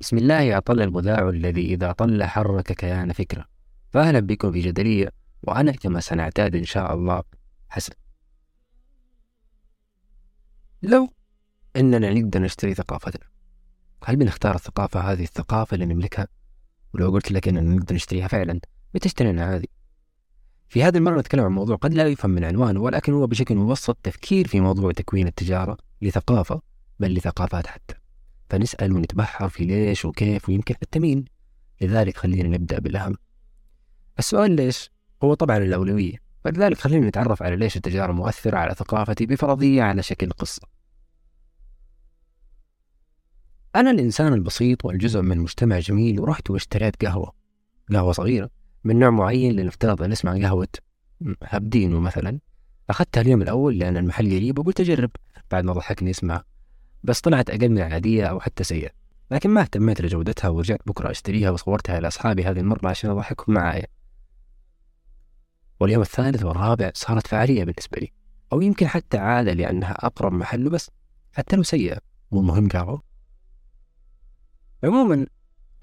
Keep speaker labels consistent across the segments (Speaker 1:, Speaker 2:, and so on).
Speaker 1: بسم الله أطل المذاع الذي إذا طل حرك كيان فكرة فأهلا بكم في جدلية وأنا كما سنعتاد إن شاء الله حسن لو أننا نقدر نشتري ثقافتنا هل بنختار الثقافة هذه الثقافة اللي نملكها؟ ولو قلت لك أننا نقدر نشتريها فعلا بتشترينا هذه؟ في هذه المرة نتكلم عن موضوع قد لا يفهم من عنوانه ولكن هو بشكل مبسط تفكير في موضوع تكوين التجارة لثقافة بل لثقافات حتى فنسأل ونتبحر في ليش وكيف ويمكن حتى مين لذلك خلينا نبدأ بالأهم. السؤال ليش؟ هو طبعا الأولوية. فلذلك خلينا نتعرف على ليش التجارة مؤثرة على ثقافتي بفرضية على شكل قصة. أنا الإنسان البسيط والجزء من مجتمع جميل ورحت واشتريت قهوة. قهوة صغيرة من نوع معين لنفترض أن اسمها قهوة هبدينو مثلا. أخذتها اليوم الأول لأن المحل قريب وقلت أجرب. بعد ما ضحكني اسمها بس طلعت أقل من العادية أو حتى سيئة. لكن ما اهتميت لجودتها ورجعت بكرة أشتريها وصورتها لأصحابي هذه المرة عشان أضحكهم معايا. واليوم الثالث والرابع صارت فعالية بالنسبة لي أو يمكن حتى عادة لأنها أقرب محل بس حتى لو سيئة. مو مهم قهوة عموما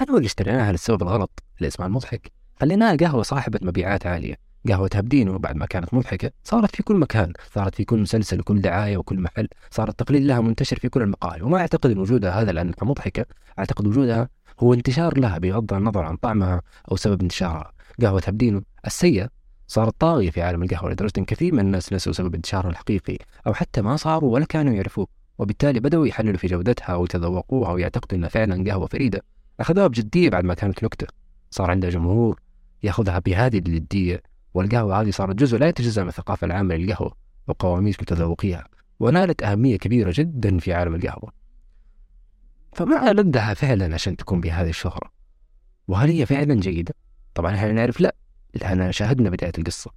Speaker 1: أنا واللي اشتريناها للسبب الغلط الاسم المضحك. خليناها قهوة صاحبة مبيعات عالية. قهوة هبدينو بعد ما كانت مضحكة صارت في كل مكان صارت في كل مسلسل وكل دعاية وكل محل صار التقليد لها منتشر في كل المقاهي. وما أعتقد أن وجودها هذا لأنها مضحكة أعتقد وجودها هو انتشار لها بغض النظر عن طعمها أو سبب انتشارها. قهوة هبدينو السيئة صارت طاغية في عالم القهوة لدرجة أن كثير من الناس نسوا سبب انتشارها الحقيقي أو حتى ما صاروا ولا كانوا يعرفوه. وبالتالي بدأوا يحللوا في جودتها ويتذوقوها ويعتقدوا أنها فعلا قهوة فريدة. أخذوها بجدية بعد ما كانت نكتة صار عندها جمهور يأخذها بهذه الجدية. والقهوة هذه صارت جزء لا يتجزأ من الثقافة العامة للقهوة وقواميس وتذوقيها ونالت أهمية كبيرة جدا في عالم القهوة فما ألدها فعلا عشان تكون بهذه الشهرة وهل هي فعلا جيدة؟ طبعا إحنا نعرف لا لأننا شاهدنا بداية القصة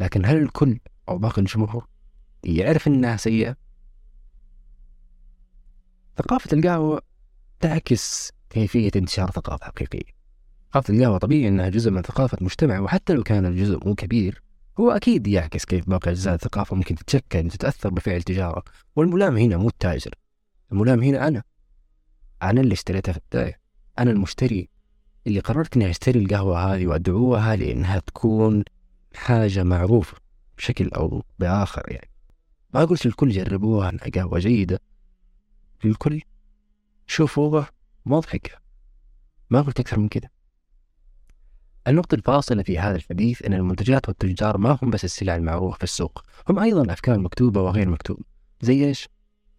Speaker 1: لكن هل الكل أو باقي الجمهور يعرف إنها سيئة؟ ثقافة القهوة تعكس كيفية انتشار ثقافة حقيقية ثقافة القهوة طبيعي أنها جزء من ثقافة مجتمع وحتى لو كان الجزء مو كبير هو أكيد يعكس كيف باقي أجزاء الثقافة ممكن تتشكل وتتأثر بفعل تجارة. والملام هنا مو التاجر الملام هنا أنا. أنا اللي اشتريتها في البداية أنا المشتري اللي قررت إني أشتري القهوة هذه وأدعوها لأنها تكون حاجة معروفة بشكل أو بآخر يعني. ما قلت للكل جربوها أنها قهوة جيدة للكل شوفوها مضحكة. ما قلت أكثر من كده. النقطة الفاصلة في هذا الحديث أن المنتجات والتجار ما هم بس السلع المعروفة في السوق هم أيضا أفكار مكتوبة وغير مكتوبة زي إيش؟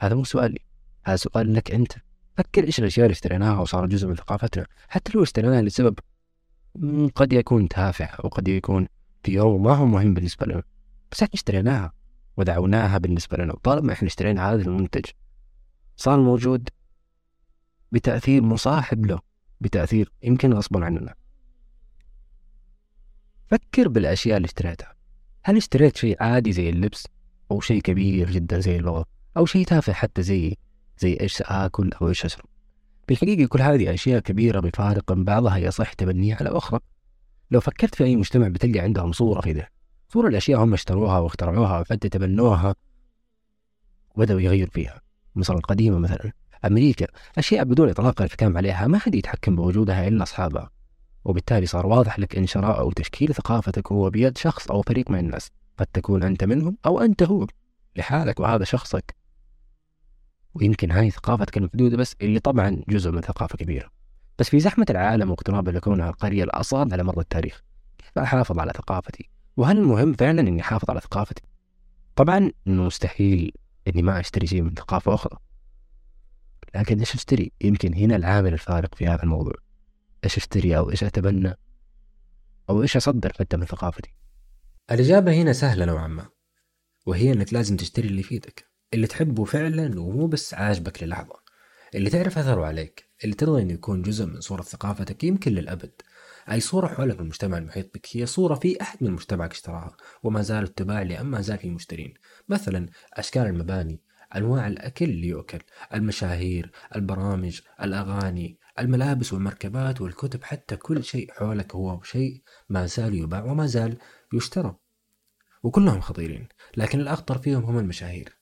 Speaker 1: هذا مو سؤالي هذا سؤال لك أنت. فكر إيش الأشياء اللي اشتريناها وصارت جزء من ثقافتنا حتى لو اشتريناها لسبب قد يكون تافه أو قد يكون في يوم ما هو مهم بالنسبة لنا. بس إحنا اشتريناها ودعوناها بالنسبة لنا وطالما إحنا اشترينا هذا المنتج صار موجود بتأثير مصاحب له بتأثير يمكن غصبا عننا. فكر بالأشياء اللي اشتريتها. هل اشتريت شيء عادي زي اللبس أو شيء كبير جدا زي اللغة أو شيء تافه حتى زي زي إيش آكل أو إيش أشرب؟ بالحقيقة كل هذه أشياء كبيرة بفارق بعضها يصح تبنيها على أخرى. لو فكرت في أي مجتمع بتلقى عندهم صورة في ده صورة الأشياء هم اشتروها واخترعوها وحتى تبنوها وبدأوا يغيروا فيها. مصر القديمة مثلا. أمريكا أشياء بدون إطلاق الحكام عليها ما حد يتحكم بوجودها إلا أصحابها. وبالتالي صار واضح لك إن شراء أو تشكيل ثقافتك هو بيد شخص أو فريق من الناس قد تكون أنت منهم أو أنت هو لحالك وهذا شخصك ويمكن هاي ثقافتك المحدودة بس اللي طبعا جزء من ثقافة كبيرة بس في زحمة العالم واقتراب لكونها القرية الأصاب على مر التاريخ كيف أحافظ على ثقافتي؟ وهل المهم فعلا إني أحافظ على ثقافتي؟ طبعا إنه مستحيل إني ما أشتري شيء من ثقافة أخرى لكن إيش أشتري؟ يمكن هنا العامل الفارق في هذا الموضوع إيش أشتري أو إيش أتبنى أو إيش أصدر حتى من ثقافتي. الإجابة هنا سهلة نوعا ما وهي إنك لازم تشتري اللي يفيدك. اللي تحبه فعلا ومو بس عاجبك للحظة. اللي تعرف أثره عليك اللي ترضى إنه يكون جزء من صورة ثقافتك يمكن للأبد. أي صورة حولك المجتمع المحيط بك هي صورة في أحد من مجتمعك اشتراها وما زالت تباع لأن ما زال في مشترين مثلا أشكال المباني أنواع الأكل اللي يؤكل المشاهير البرامج الأغاني الملابس والمركبات والكتب حتى كل شيء حولك هو شيء ما زال يباع وما زال يشترى. وكلهم خطيرين لكن الأخطر فيهم هم المشاهير.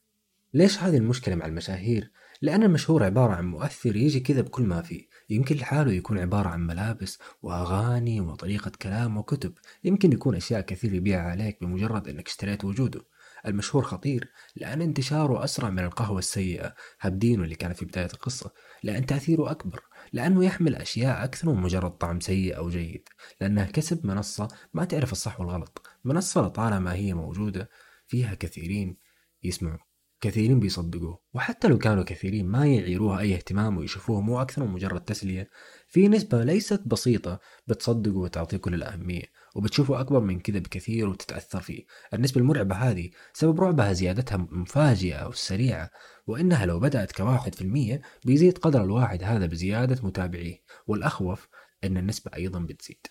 Speaker 1: ليش هذه المشكلة مع المشاهير؟ لأن المشهور عبارة عن مؤثر يجي كذا بكل ما فيه. يمكن لحاله يكون عبارة عن ملابس وأغاني وطريقة كلام وكتب. يمكن يكون أشياء كثير يبيعها عليك بمجرد أنك اشتريت وجوده. المشهور خطير لأن انتشاره أسرع من القهوة السيئة هبدينو اللي كان في بداية القصة لأن تأثيره أكبر لأنه يحمل أشياء أكثر من مجرد طعم سيء أو جيد لأنه كسب منصة ما تعرف الصح والغلط منصة لطالما هي موجودة فيها كثيرين يسمعوا كثيرين بيصدقوه وحتى لو كانوا كثيرين ما يعيروها أي اهتمام ويشوفوه مو أكثر من مجرد تسلية في نسبة ليست بسيطة بتصدقه وتعطيه كل الأهمية. وبتشوفه أكبر من كذا بكثير وتتأثر فيه. النسبة المرعبة هذه سبب رعبها زيادتها مفاجئة وسريعة وإنها لو بدأت كواحد في المية بيزيد قدر الواحد هذا بزيادة متابعيه والأخوف أن النسبة أيضا بتزيد.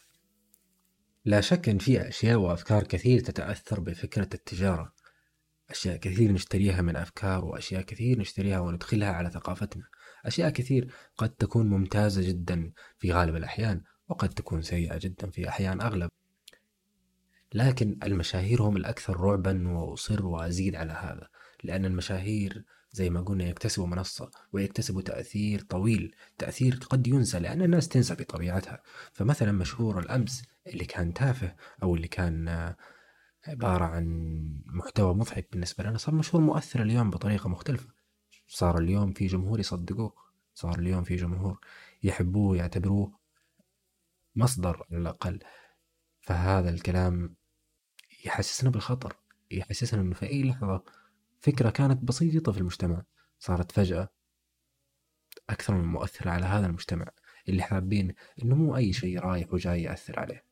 Speaker 1: لا شك أن في أشياء وأفكار كثير تتأثر بفكرة التجارة. أشياء كثير نشتريها من أفكار وأشياء كثير نشتريها وندخلها على ثقافتنا. أشياء كثير قد تكون ممتازة جدا في غالب الأحيان وقد تكون سيئة جدا في أحيان أغلب. لكن المشاهير هم الأكثر رعبا وأصر وأزيد على هذا لأن المشاهير زي ما قلنا يكتسبوا منصة ويكتسبوا تأثير طويل تأثير قد ينسى لأن الناس تنسى بطبيعتها. فمثلا مشهور الأمس اللي كان تافه أو اللي كان عبارة عن محتوى مضحك بالنسبة لنا صار مشهور مؤثر اليوم بطريقة مختلفة. صار اليوم في جمهور يصدقوه صار اليوم في جمهور يحبوه يعتبروه مصدر على الأقل. فهذا الكلام يحسسنا بالخطر يحسسنا أنه في أي لحظة فكرة كانت بسيطة في المجتمع صارت فجأة أكثر من مؤثرة على هذا المجتمع اللي حابين أنه مو أي شيء رايح وجاي يأثر عليه.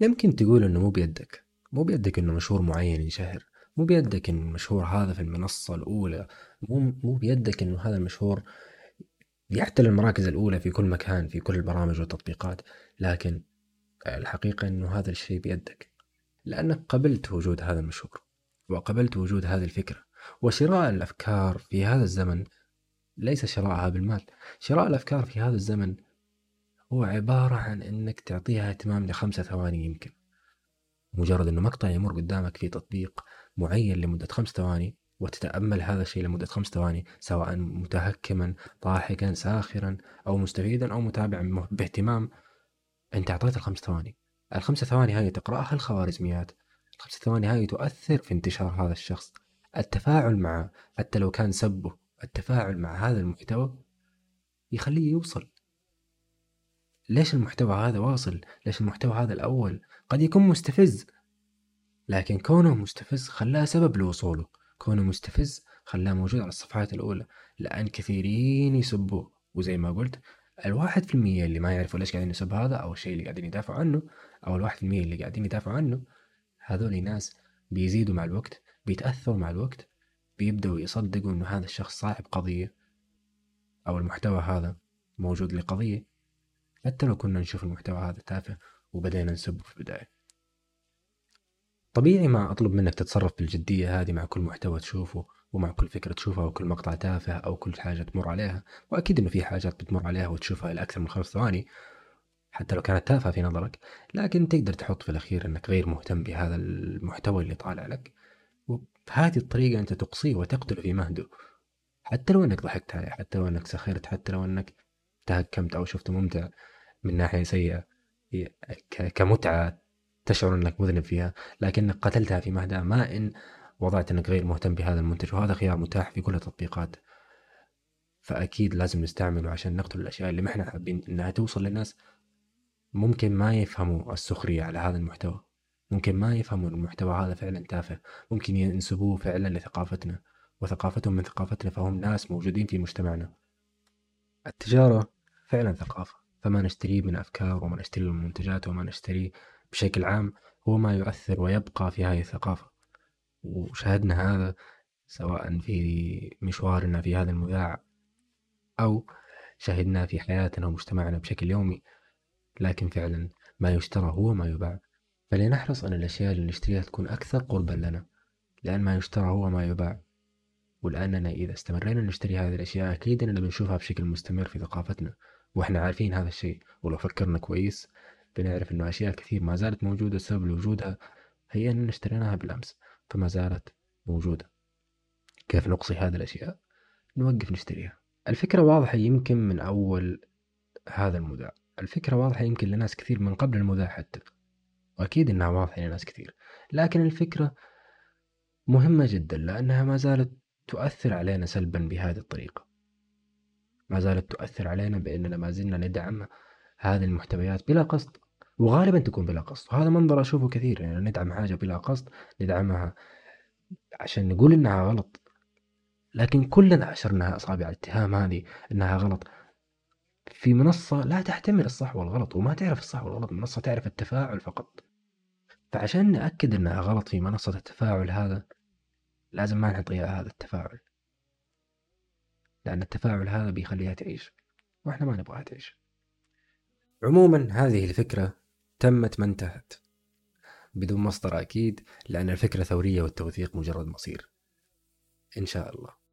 Speaker 1: يمكن تقول أنه مو بيدك مو بيدك أنه مشهور معين ينشهر مو بيدك أن المشهور هذا في المنصة الأولى مو مو بيدك أنه هذا المشهور يحتل المراكز الأولى في كل مكان في كل البرامج والتطبيقات لكن الحقيقة أنه هذا الشيء بيدك. لأنك قبلت وجود هذا المشهور وقبلت وجود هذه الفكرة وشراء الأفكار في هذا الزمن ليس شراءها بالمال. شراء الأفكار في هذا الزمن هو عبارة عن أنك تعطيها اهتمام لخمسة ثواني يمكن. مجرد أنه مقطع يمر قدامك في تطبيق معين لمدة خمس ثواني وتتأمل هذا الشيء لمدة خمس ثواني سواء متهكما ضاحكا ساخرا أو مستفيدا أو متابعا باهتمام. أنت أعطيت الخمس ثواني. الخمس ثواني هذه تقرأها الخوارزميات. الخمس ثواني هذه تؤثر في انتشار هذا الشخص. التفاعل معه حتى لو كان سبه التفاعل مع هذا المحتوى يخليه يوصل. ليش المحتوى هذا واصل؟ ليش المحتوى هذا الأول؟ قد يكون مستفز لكن كونه مستفز خلاه سبب لوصوله. كونه مستفز خلاه موجود على الصفحات الأولى لأن كثيرين يسبوه. وزي ما قلت الواحد في المية اللي ما يعرفوا ليش قاعدين يسب هذا أو الشيء اللي قاعدين يدافعوا عنه أو الواحد في المية اللي قاعدين يدافعوا عنه هذول ناس بيزيدوا مع الوقت بيتأثروا مع الوقت بيبدأوا يصدقوا إنه هذا الشخص صاحب قضية أو المحتوى هذا موجود لقضية. حتى لو كنا نشوف المحتوى هذا تافه وبدينا نسبه في البداية. طبيعي ما أطلب منك تتصرف بالجدية هذه مع كل محتوى تشوفه ومع كل فكرة تشوفها وكل مقطع تافه أو كل حاجة تمر عليها وأكيد إنه في حاجات بتمر عليها وتشوفها لأكثر من خمس ثواني. حتى لو كانت تافهة في نظرك لكن تقدر تحط في الأخير أنك غير مهتم بهذا المحتوى اللي طالع لك. وبهذه الطريقة أنت تقصيه وتقتله في مهده. حتى لو أنك ضحكت عليه حتى لو أنك سخرت حتى لو أنك تهكمت أو شفته ممتع من ناحية سيئة كمتعة تشعر أنك مذنب فيها لكنك قتلتها في مهدها ما إن وضعت أنك غير مهتم بهذا المنتج. وهذا خيار متاح في كل التطبيقات. فأكيد لازم نستعمله عشان نقتل الأشياء اللي ما إحنا حابين إنها توصل للناس. ممكن ما يفهموا السخرية على هذا المحتوى. ممكن ما يفهموا المحتوى هذا فعلا تافه. ممكن ينسبوه فعلا لثقافتنا وثقافتهم من ثقافتنا فهم ناس موجودين في مجتمعنا. التجارة فعلا ثقافة. فما نشتريه من أفكار وما نشتري من منتجات وما نشتريه بشكل عام هو ما يؤثر ويبقى في هذه الثقافة. وشاهدنا هذا سواء في مشوارنا في هذا المذاع أو شاهدنا في حياتنا ومجتمعنا بشكل يومي. لكن فعلا ما يشترى هو ما يباع. فلنحرص أن الأشياء اللي نشتريها تكون أكثر قربا لنا لأن ما يشترى هو ما يباع. ولأننا إذا استمرينا نشتري هذه الأشياء أكيد أننا بنشوفها بشكل مستمر في ثقافتنا وإحنا عارفين هذا الشيء. ولو فكرنا كويس بنعرف إنه أشياء كثير ما زالت موجودة سبب لوجودها هي أننا اشتريناها بالأمس فما زالت موجودة. كيف نقصي هذه الأشياء؟ نوقف نشتريها. الفكرة واضحة يمكن من أول هذا المذاع الفكرة واضحة يمكن لناس كثير من قبل المذاع حتى وأكيد إنها واضحة لناس كثير لكن الفكرة مهمة جدا لأنها ما زالت تؤثر علينا سلبا بهذه الطريقة. ما زالت تؤثر علينا بأننا ما زلنا ندعم هذه المحتويات بلا قصد وغالبا تكون بلا قصد وهذا منظر أشوفه كثير يعني ندعم حاجة بلا قصد ندعمها عشان نقول إنها غلط لكن كلنا عشرنا أصابع الاتهام هذه إنها غلط. في منصة لا تحتمل الصح والغلط وما تعرف الصح والغلط منصة تعرف التفاعل فقط. فعشان نأكد إنها غلط في منصة التفاعل هذا لازم ما نعطيها هذا التفاعل. لأن التفاعل هذا بيخليها تعيش وإحنا ما نبغاها تعيش. عموما هذه الفكرة تمت ما انتهت. بدون مصدر أكيد لأن الفكرة ثورية والتوثيق مجرد مصير. إن شاء الله.